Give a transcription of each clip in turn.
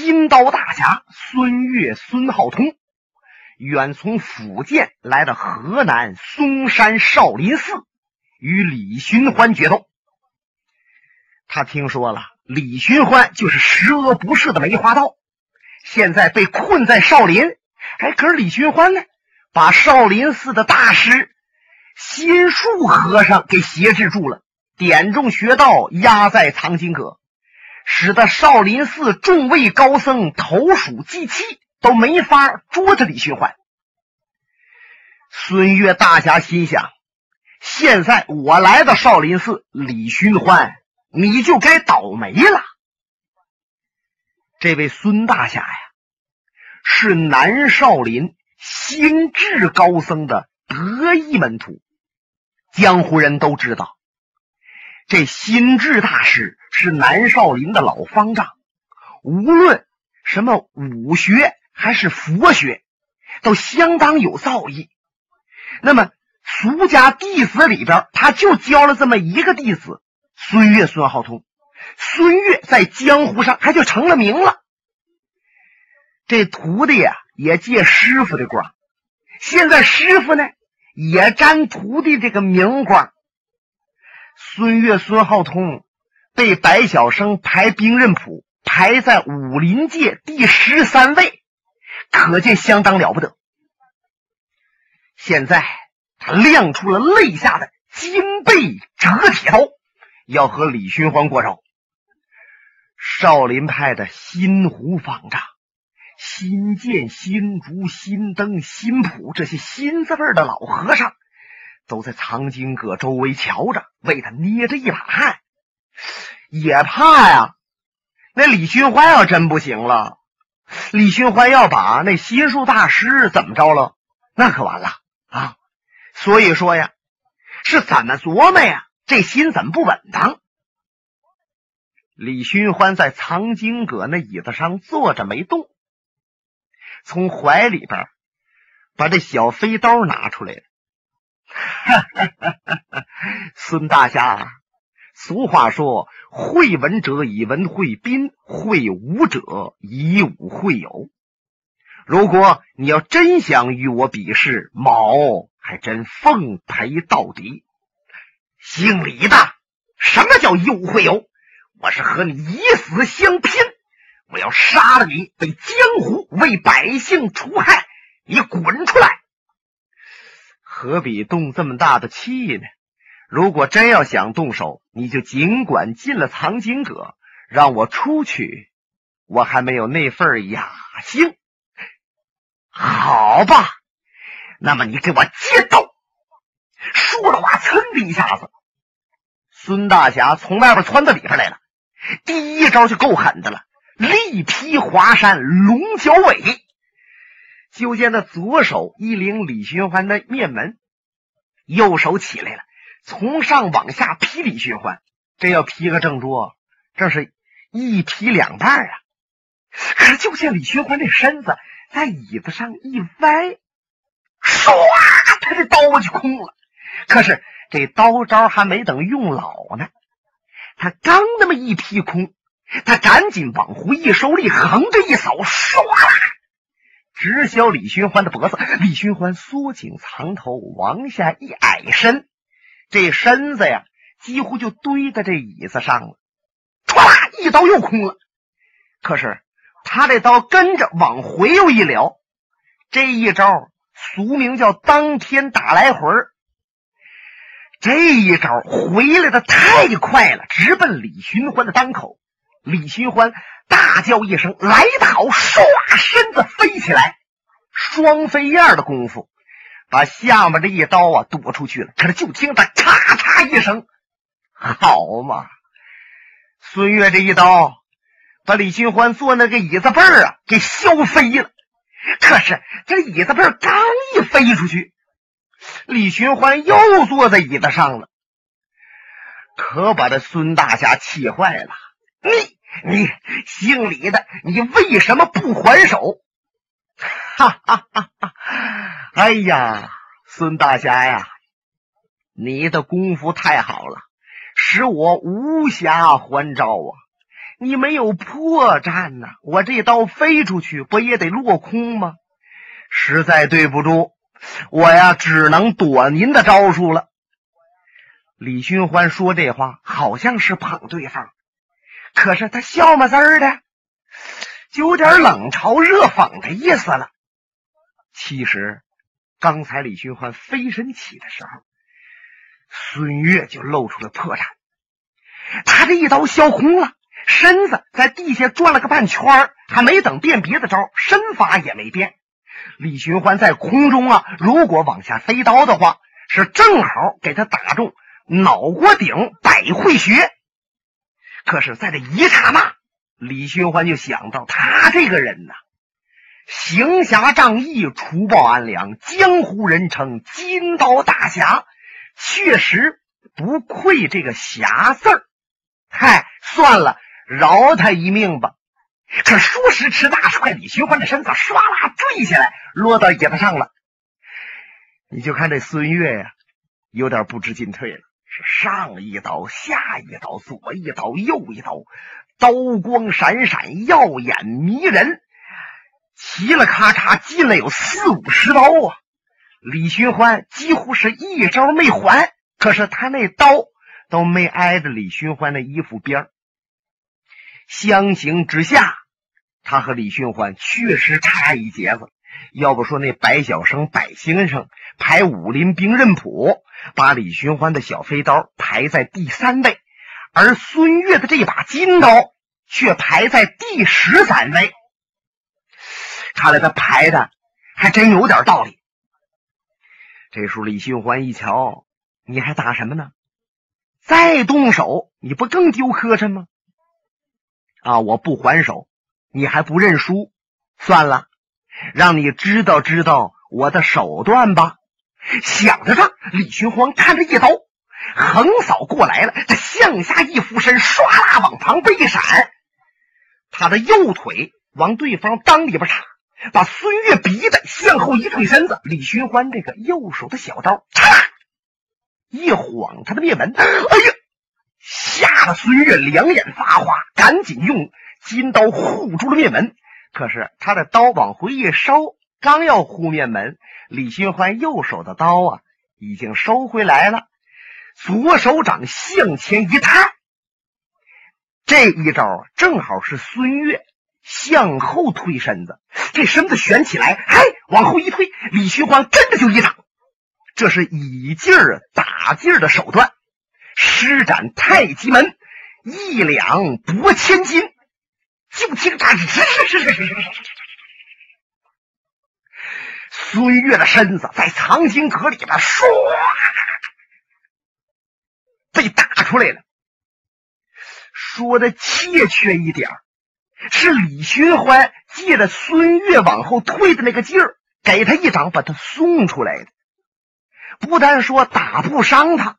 金刀大侠孙越、孙浩通，远从福建来到河南嵩山少林寺，与李寻欢决斗。他听说了李寻欢就是十恶不赦的梅花道，现在被困在少林。哎，可是李寻欢呢，把少林寺的大师心术和尚给挟制住了，点中穴道，压在藏经阁。使得少林寺众位高僧投鼠忌器，都没法捉着李寻欢。孙越大侠心想：现在我来到少林寺，李寻欢你就该倒霉了。这位孙大侠呀，是南少林心智高僧的得意门徒，江湖人都知道。这心智大师是南少林的老方丈，无论什么武学还是佛学，都相当有造诣。那么俗家弟子里边，他就教了这么一个弟子孙越、孙浩通。孙越在江湖上他就成了名了。这徒弟呀，也借师傅的光。现在师傅呢，也沾徒弟这个名光。孙越、孙浩通被白晓生排兵刃谱，排在武林界第十三位，可见相当了不得。现在他亮出了肋下的金背折铁刀，要和李寻欢过招。少林派的新湖方丈、新剑、新竹、新灯、新谱这些新字辈的老和尚。都在藏经阁周围瞧着，为他捏着一把汗，也怕呀。那李寻欢要真不行了，李寻欢要把那心术大师怎么着了，那可完了啊！所以说呀，是怎么琢磨呀？这心怎么不稳当？李寻欢在藏经阁那椅子上坐着没动，从怀里边把这小飞刀拿出来了。孙大侠，俗话说：“会文者以文会宾，会武者以武会友。”如果你要真想与我比试，某还真奉陪到底。姓李的，什么叫以武会友？我是和你以死相拼，我要杀了你，为江湖，为百姓除害。你滚出来！何必动这么大的气呢？如果真要想动手，你就尽管进了藏经阁，让我出去，我还没有那份雅兴。好吧，那么你给我接刀！说着话，噌的一下子，孙大侠从外边窜到里边来了，第一招就够狠的了，力劈华山龙角尾。就见那左手一领李寻欢的面门，右手起来了，从上往下劈李寻欢。这要劈个正着，这是一劈两半啊！可是就见李寻欢这身子在椅子上一歪，唰，他这刀就空了。可是这刀招还没等用老呢，他刚那么一劈空，他赶紧往回一收力，横着一扫，唰啦。直削李寻欢的脖子，李寻欢缩紧藏头，往下一矮身，这身子呀，几乎就堆在这椅子上了。唰啦，一刀又空了。可是他这刀跟着往回又一撩，这一招俗名叫当天打来回这一招回来的太快了，直奔李寻欢的当口。李寻欢。大叫一声，来得好！唰，身子飞起来，双飞燕的功夫，把下面这一刀啊躲出去了。可是就听他咔嚓一声，好嘛！孙越这一刀，把李寻欢坐那个椅子背儿啊给削飞了。可是这椅子背儿刚一飞出去，李寻欢又坐在椅子上了，可把这孙大侠气坏了。你。你姓李的，你为什么不还手？哈哈哈哈！哎呀，孙大侠呀，你的功夫太好了，使我无暇还招啊！你没有破绽呐！我这刀飞出去，不也得落空吗？实在对不住，我呀，只能躲您的招数了。李寻欢说这话，好像是捧对方，可是他笑么滋儿的，就有点冷嘲热讽的意思了。其实，刚才李寻欢飞身起的时候，孙越就露出了破绽。他这一刀削空了，身子在地下转了个半圈还没等变别的招，身法也没变。李寻欢在空中啊，如果往下飞刀的话，是正好给他打中脑瓜顶百会穴。可是，在这一刹那，李寻欢就想到，他这个人呐，行侠仗义、除暴安良，江湖人称金刀大侠，确实不愧这个“侠”字儿。嗨，算了，饶他一命吧。可说时迟，那时快，李寻欢的身子唰啦坠下来，落到椅子上了。你就看这孙越呀，有点不知进退了，是上一刀，下一刀，左一刀，右一刀，刀光闪闪，耀眼迷人，齐了咔嚓进了有四五十刀啊！李寻欢几乎是一招没还，可是他那刀。都没挨着李寻欢的衣服边相形之下，他和李寻欢确实差一截子。要不说那白晓生、白先生排武林兵刃谱，把李寻欢的小飞刀排在第三位，而孙越的这把金刀却排在第十三位。看来他排的还真有点道理。这时候李寻欢一瞧，你还打什么呢？再动手，你不更丢磕碜吗？啊！我不还手，你还不认输？算了，让你知道知道我的手段吧。想着这，李寻欢看着一刀横扫过来了，他向下一俯身，唰啦往旁边一闪，他的右腿往对方裆里边插，把孙越逼得向后一退身子。李寻欢这个右手的小刀，嚓！一晃，他的面门，哎呀，吓得孙越两眼发花，赶紧用金刀护住了面门。可是他的刀往回一收，刚要护面门，李寻欢右手的刀啊，已经收回来了，左手掌向前一探，这一招正好是孙越向后推身子，这身子悬起来，哎，往后一推，李寻欢跟着就一掌。这是以劲儿打劲儿的手段，施展太极门，一两拨千斤。就听他吱吱吱吱吱吱吱孙越的身子在藏经阁里边唰被打出来了。说的切确一点是李寻欢借着孙越往后退的那个劲儿，给他一掌把他送出来的。不但说打不伤他，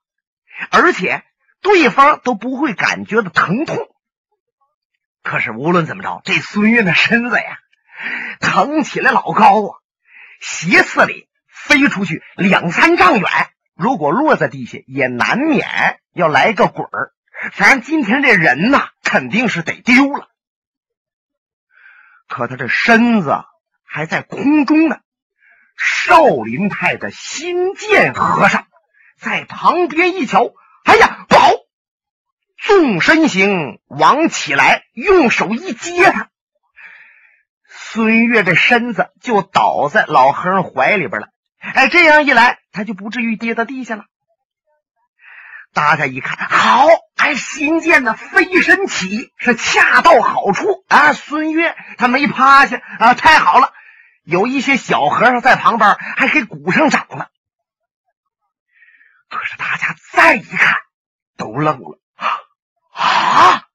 而且对方都不会感觉到疼痛。可是无论怎么着，这孙越的身子呀，腾起来老高啊，斜刺里飞出去两三丈远，如果落在地下，也难免要来个滚儿。反正今天这人呐，肯定是得丢了。可他这身子还在空中呢。少林派的新建和尚在旁边一瞧，哎呀，不好！纵身行，往起来，用手一接他，孙越这身子就倒在老和尚怀里边了。哎，这样一来，他就不至于跌到地下了。大家一看，好，哎，新建的飞身起是恰到好处啊！孙越他没趴下啊，太好了。有一些小和尚在旁边还给鼓上掌呢，可是大家再一看，都愣了啊！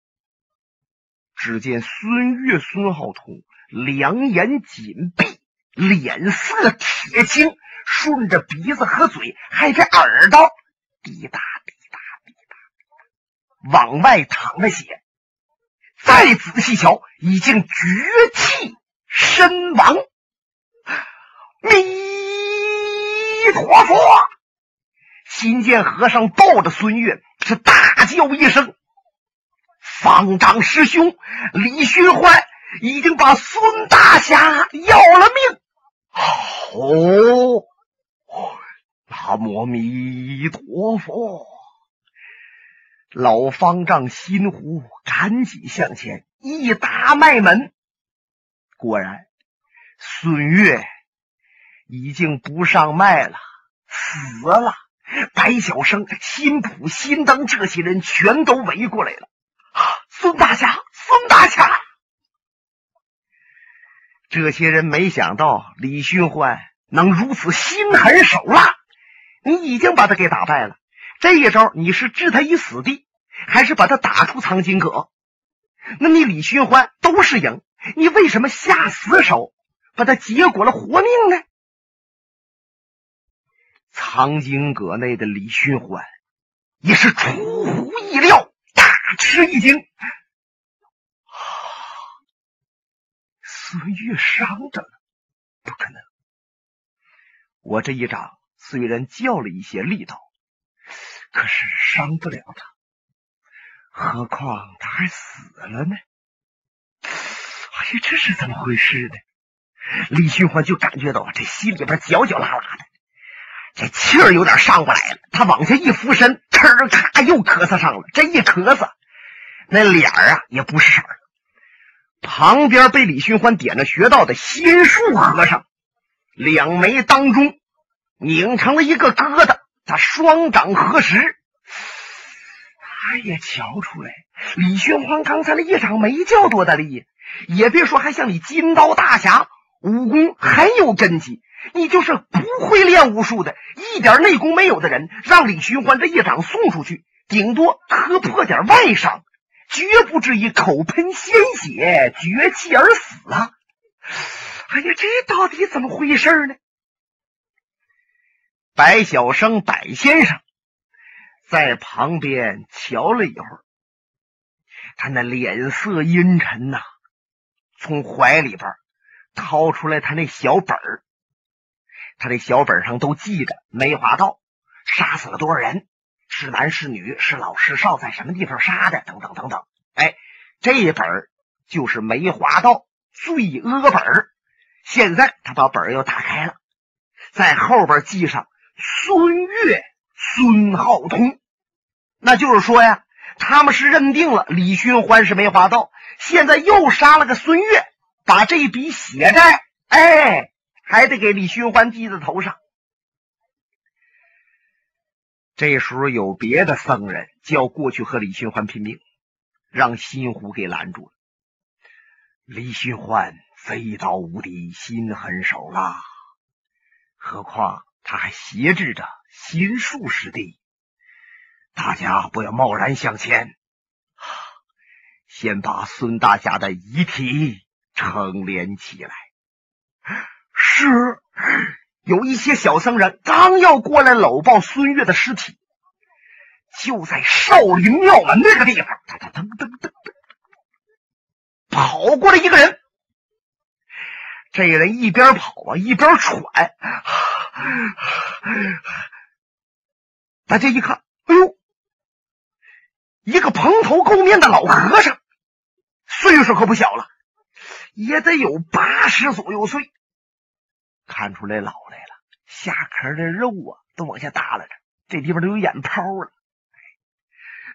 只见孙越、孙浩通两眼紧闭，脸色铁青，顺着鼻子和嘴，还这耳朵滴答往外淌着血。再仔细瞧，已经绝气身亡。弥陀佛！新建和尚抱着孙悦是大叫一声，方丈师兄李寻欢已经把孙大侠要了命。哦，阿弥陀佛！老方丈心湖赶紧向前一打脉门，果然孙越已经不上脉了，死了。白晓生、辛普、辛登这些人全都围过来了。啊，孙大侠，孙大侠！这些人没想到李寻欢能如此心狠手辣，你已经把他给打败了，这一招你是置他于死地，还是把他打出藏经阁？那你李寻欢都是赢，你为什么下死手把他结果了活命呢？藏经阁内的李寻欢也是出乎意料，大吃一惊。啊孙越伤着了，不可能！我这一掌虽然较了一些力道，可是伤不了他。何况他还死了呢！哎呀，这是怎么回事呢？李寻欢就感觉到这心里边绞绞拉拉的。这气儿有点上不来了，他往下一俯身，哧咔又咳嗽上了。这一咳嗽，那脸儿啊也不是色儿。旁边被李寻欢点了穴道的心术和尚，两眉当中拧成了一个疙瘩。他双掌合十，他也瞧出来，李寻欢刚才那一掌没叫多大力，也别说还像你金刀大侠，武功很有根基。你就是不会练武术的，一点内功没有的人，让李寻欢这一掌送出去，顶多磕破点外伤，绝不至于口喷鲜血、绝气而死啊！哎呀，这到底怎么回事呢？白晓生，白先生在旁边瞧了一会儿，他那脸色阴沉呐，从怀里边掏出来他那小本儿。他这小本上都记着梅花道杀死了多少人，是男是女，是老是少，在什么地方杀的，等等等等。哎，这一本就是梅花道罪恶本现在他把本儿又打开了，在后边记上孙越、孙浩通，那就是说呀，他们是认定了李寻欢是梅花道，现在又杀了个孙越，把这笔血债，哎。还得给李寻欢记在头上。这时候有别的僧人就要过去和李寻欢拼命，让新虎给拦住了。李寻欢飞刀无敌，心狠手辣，何况他还挟制着心术师弟。大家不要贸然向前，先把孙大侠的遗体成连起来。是，有一些小僧人刚要过来搂抱孙越的尸体，就在少林庙门那个地方，噔噔噔噔噔，跑过来一个人。这人一边跑啊一边喘，大家一看，哎呦，一个蓬头垢面的老和尚，岁数可不小了，也得有八十左右岁。看出来老来了，下壳的肉啊都往下耷拉着，这地方都有眼泡了。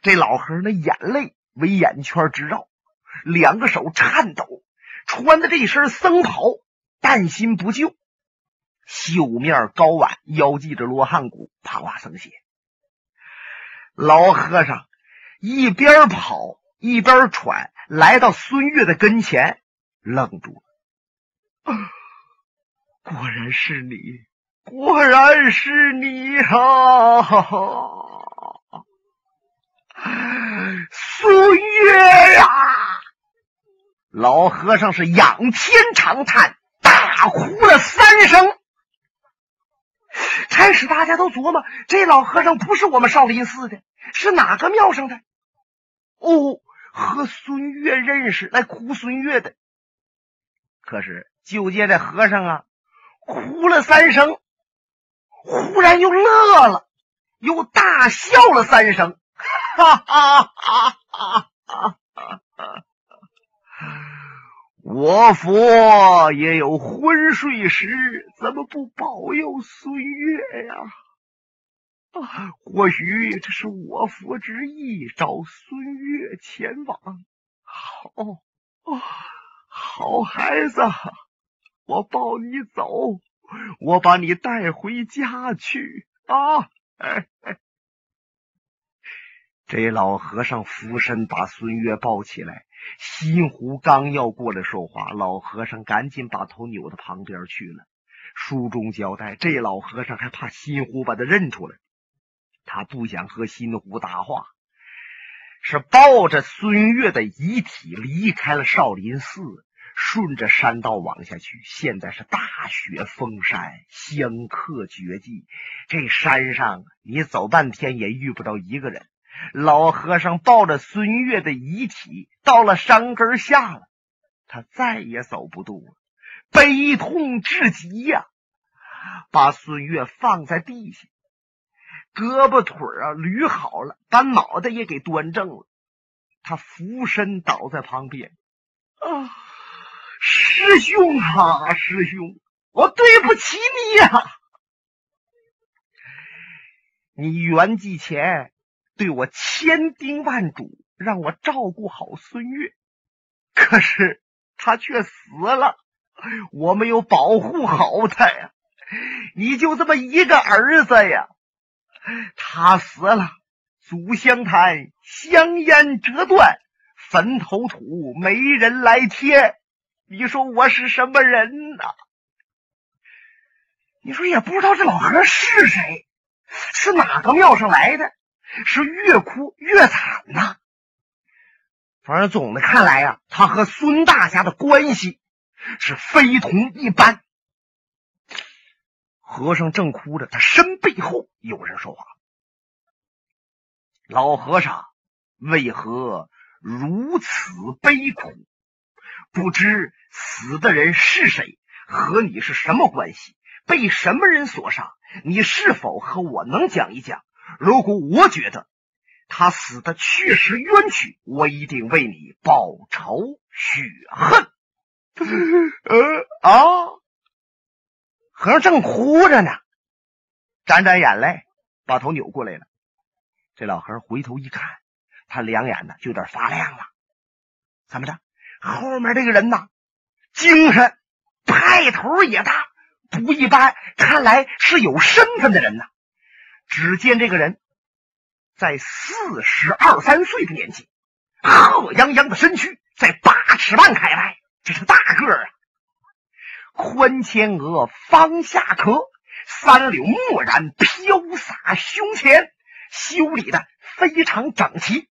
这老和尚的眼泪为眼圈直绕，两个手颤抖，穿的这身僧袍，担心不救，袖面高挽，腰系着罗汉骨，啪啪僧鞋。老和尚一边跑一边喘，来到孙悦的跟前，愣住了。果然是你，果然是你啊！孙越呀，老和尚是仰天长叹，大哭了三声。开始大家都琢磨，这老和尚不是我们少林寺的，是哪个庙上的？哦，和孙悦认识，来哭孙悦的。可是就见这和尚啊。哭了三声，忽然又乐了，又大笑了三声，哈哈哈哈哈哈！我佛也有昏睡时，怎么不保佑孙悦呀？啊，或许这是我佛之意，找孙悦前往。好啊，好孩子，我抱你走，我把你带回家去啊！哎哎。这老和尚俯身把孙悦抱起来，新湖刚要过来说话，老和尚赶紧把头扭到旁边去了。书中交代，这老和尚还怕新湖把他认出来，他不想和新湖搭话，是抱着孙悦的遗体离开了少林寺，顺着山道往下去。现在是大雪封山，香客绝迹，这山上你走半天也遇不到一个人。老和尚抱着孙悦的遗体到了山根下了，他再也走不动了，悲痛至极呀！把孙悦放在地下，胳膊腿啊捋好了，把脑袋也给端正了。他俯身倒在旁边，啊，师兄啊，师兄，我对不起你呀！你圆寂前。对我千叮万嘱，让我照顾好孙悦，可是他却死了，我没有保护好他呀！你就这么一个儿子呀，他死了，祖香坛香烟折断，坟头土没人来贴，你说我是什么人呐？你说也不知道这老和尚是谁，是哪个庙上来的？是越哭越惨呐！反正总的看来呀，他和孙大侠的关系是非同一般。和尚正哭着，他身背后有人说话：“老和尚，为何如此悲苦？不知死的人是谁，和你是什么关系？被什么人所杀？你是否和我能讲一讲？”如果我觉得他死的确实冤屈，我一定为你报仇雪恨。呃啊！和尚正哭着呢，沾沾眼泪，把头扭过来了。这老和尚回头一看，他两眼呢就有点发亮了。怎么着？后面这个人呐，精神派头也大，不一般。看来是有身份的人呐。只见这个人在四十二三岁的年纪，鹤泱泱的身躯在八尺半开外，这是大个儿啊！宽前额，方下颏，三绺墨染飘洒胸前，修理的非常整齐。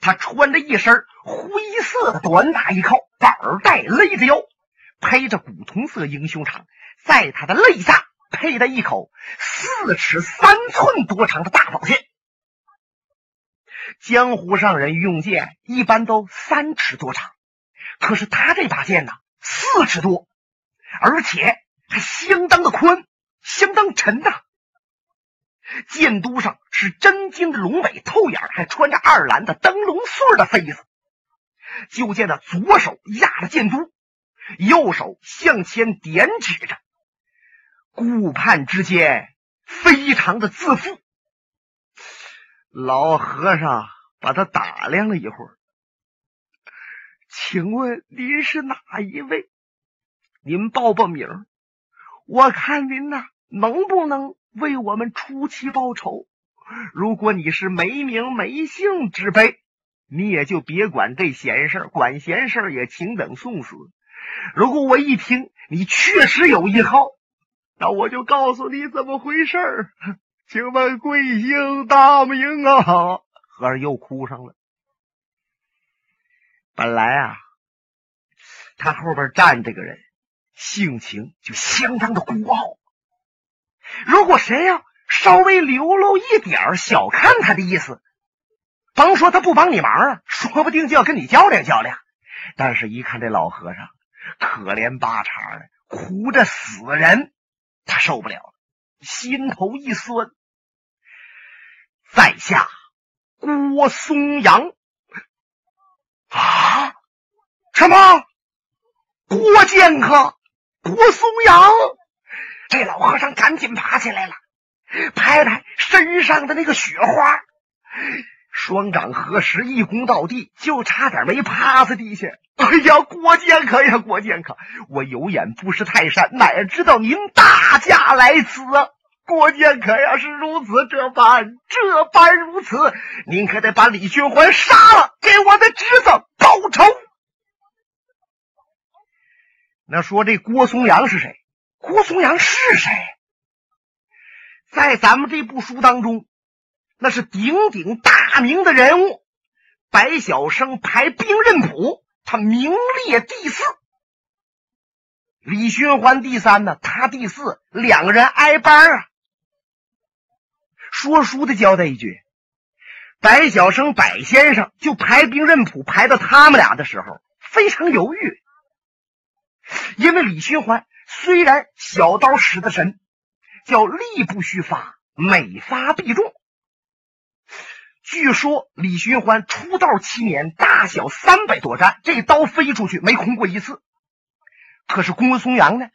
他穿着一身灰色的短打衣靠，板带勒着腰，配着古铜色英雄长，在他的肋下。配的一口四尺三寸多长的大宝剑。江湖上人用剑一般都三尺多长，可是他这把剑呢，四尺多，而且还相当的宽，相当沉呐。剑都上是真金的龙尾，透眼还穿着二蓝的灯笼穗的妃子。就见他左手压着剑都，右手向前点指着。顾盼之间，非常的自负。老和尚把他打量了一会儿，请问您是哪一位？您报报名，我看您呐，能不能为我们出奇报仇？如果你是没名没姓之辈，你也就别管这闲事管闲事也请等送死。如果我一听你确实有一号，那我就告诉你怎么回事儿，请问贵姓大名啊？和尚又哭上了。本来啊，他后边站这个人，性情就相当的孤傲。如果谁要稍微流露一点小看他的意思，甭说他不帮你忙啊，说不定就要跟你较量较量。但是，一看这老和尚可怜巴叉的，哭着死人。他受不了了，心头一酸。在下郭松阳，啊？什么？郭剑客？郭松阳？这老和尚赶紧爬起来了，拍拍身上的那个雪花，双掌合十，一躬到地，就差点没趴在地下。哎呀，郭剑客呀，郭剑客，我有眼不识泰山，哪知道您大驾来此啊！郭剑客呀，是如此这般，这般如此，您可得把李寻欢杀了，给我的侄子报仇。那说这郭松阳是谁？郭松阳是谁？在咱们这部书当中，那是鼎鼎大名的人物。白晓生排兵刃谱，他名列第四；李寻欢第三呢，他第四，两个人挨班啊。说书的交代一句：白晓生、白先生就排兵刃谱排到他们俩的时候，非常犹豫，因为李寻欢。虽然小刀使得神，叫力不虚发，每发必中。据说李寻欢出道七年，大小三百多战，这刀飞出去没空过一次。可是郭松阳呢？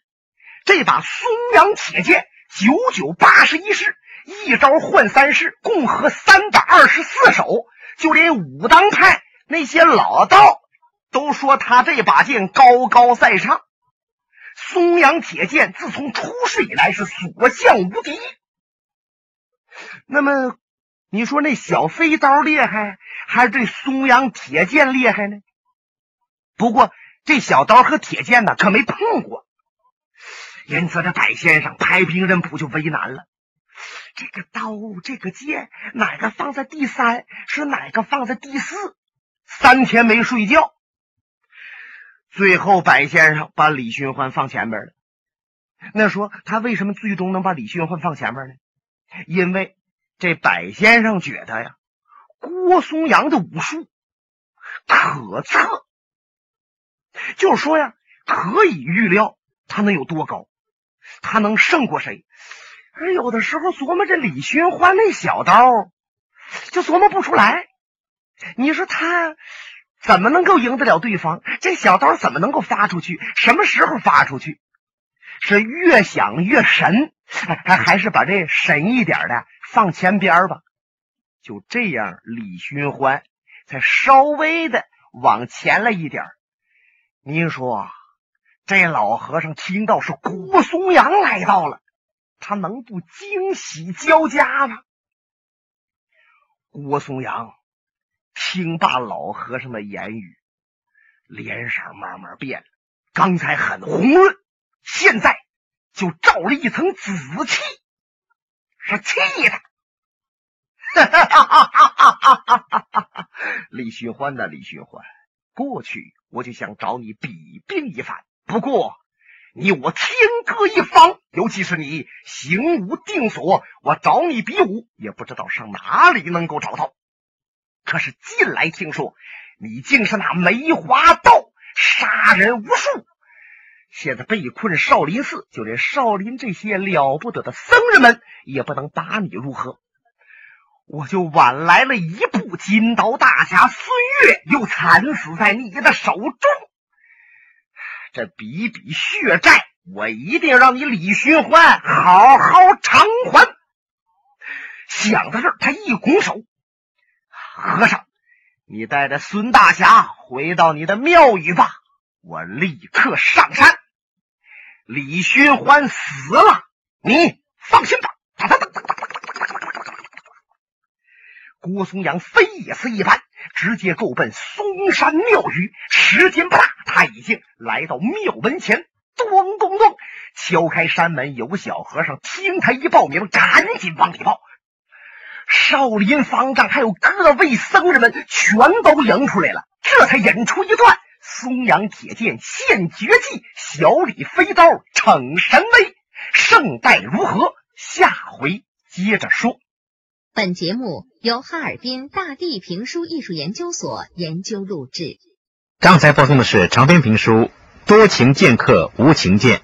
这把松阳铁剑九九八十一式，一招换三式，共合三百二十四手。就连武当派那些老道都说他这把剑高高在上。松阳铁剑自从出世以来是所向无敌。那么，你说那小飞刀厉害，还是这松阳铁剑厉害呢？不过这小刀和铁剑呢，可没碰过。因此，这白先生排兵刃谱就为难了：这个刀，这个剑，哪个放在第三，是哪个放在第四？三天没睡觉。最后，白先生把李寻欢放前边了。那说他为什么最终能把李寻欢放前面呢？因为这柏先生觉得呀，郭松阳的武术可测，就是说呀，可以预料他能有多高，他能胜过谁。而有的时候琢磨这李寻欢那小刀，就琢磨不出来。你说他？怎么能够赢得了对方？这小刀怎么能够发出去？什么时候发出去？是越想越神，还还是把这神一点的放前边吧？就这样，李寻欢才稍微的往前了一点。您说，这老和尚听到是郭松阳来到了，他能不惊喜交加吗？郭松阳。听罢老和尚的言语，脸色慢慢变了。刚才很红润，现在就罩了一层紫气，是气的。哈哈哈哈哈哈李寻欢呐，李寻欢，过去我就想找你比兵一番，不过你我天各一方，尤其是你行无定所，我找你比武也不知道上哪里能够找到。可是近来听说，你竟是那梅花道，杀人无数。现在被困少林寺，就连少林这些了不得的僧人们也不能打你如何？我就晚来了一步，金刀大侠孙越又惨死在你的手中。这笔笔血债，我一定让你李寻欢好好偿还。想到这儿，他一拱手。和尚，你带着孙大侠回到你的庙宇吧，我立刻上山。李寻欢死了，你放心吧。郭松阳飞也似一般，直接够奔嵩山庙宇。时间不大，他已经来到庙门前，咚咚咚，敲开山门。有个小和尚听他一报名，赶紧往里报。少林方丈还有各位僧人们全都迎出来了，这才引出一段松阳铁剑现绝技，小李飞刀逞神威，胜败如何？下回接着说。本节目由哈尔滨大地评书艺术研究所研究录制。刚才播送的是长篇评书《多情剑客无情剑》。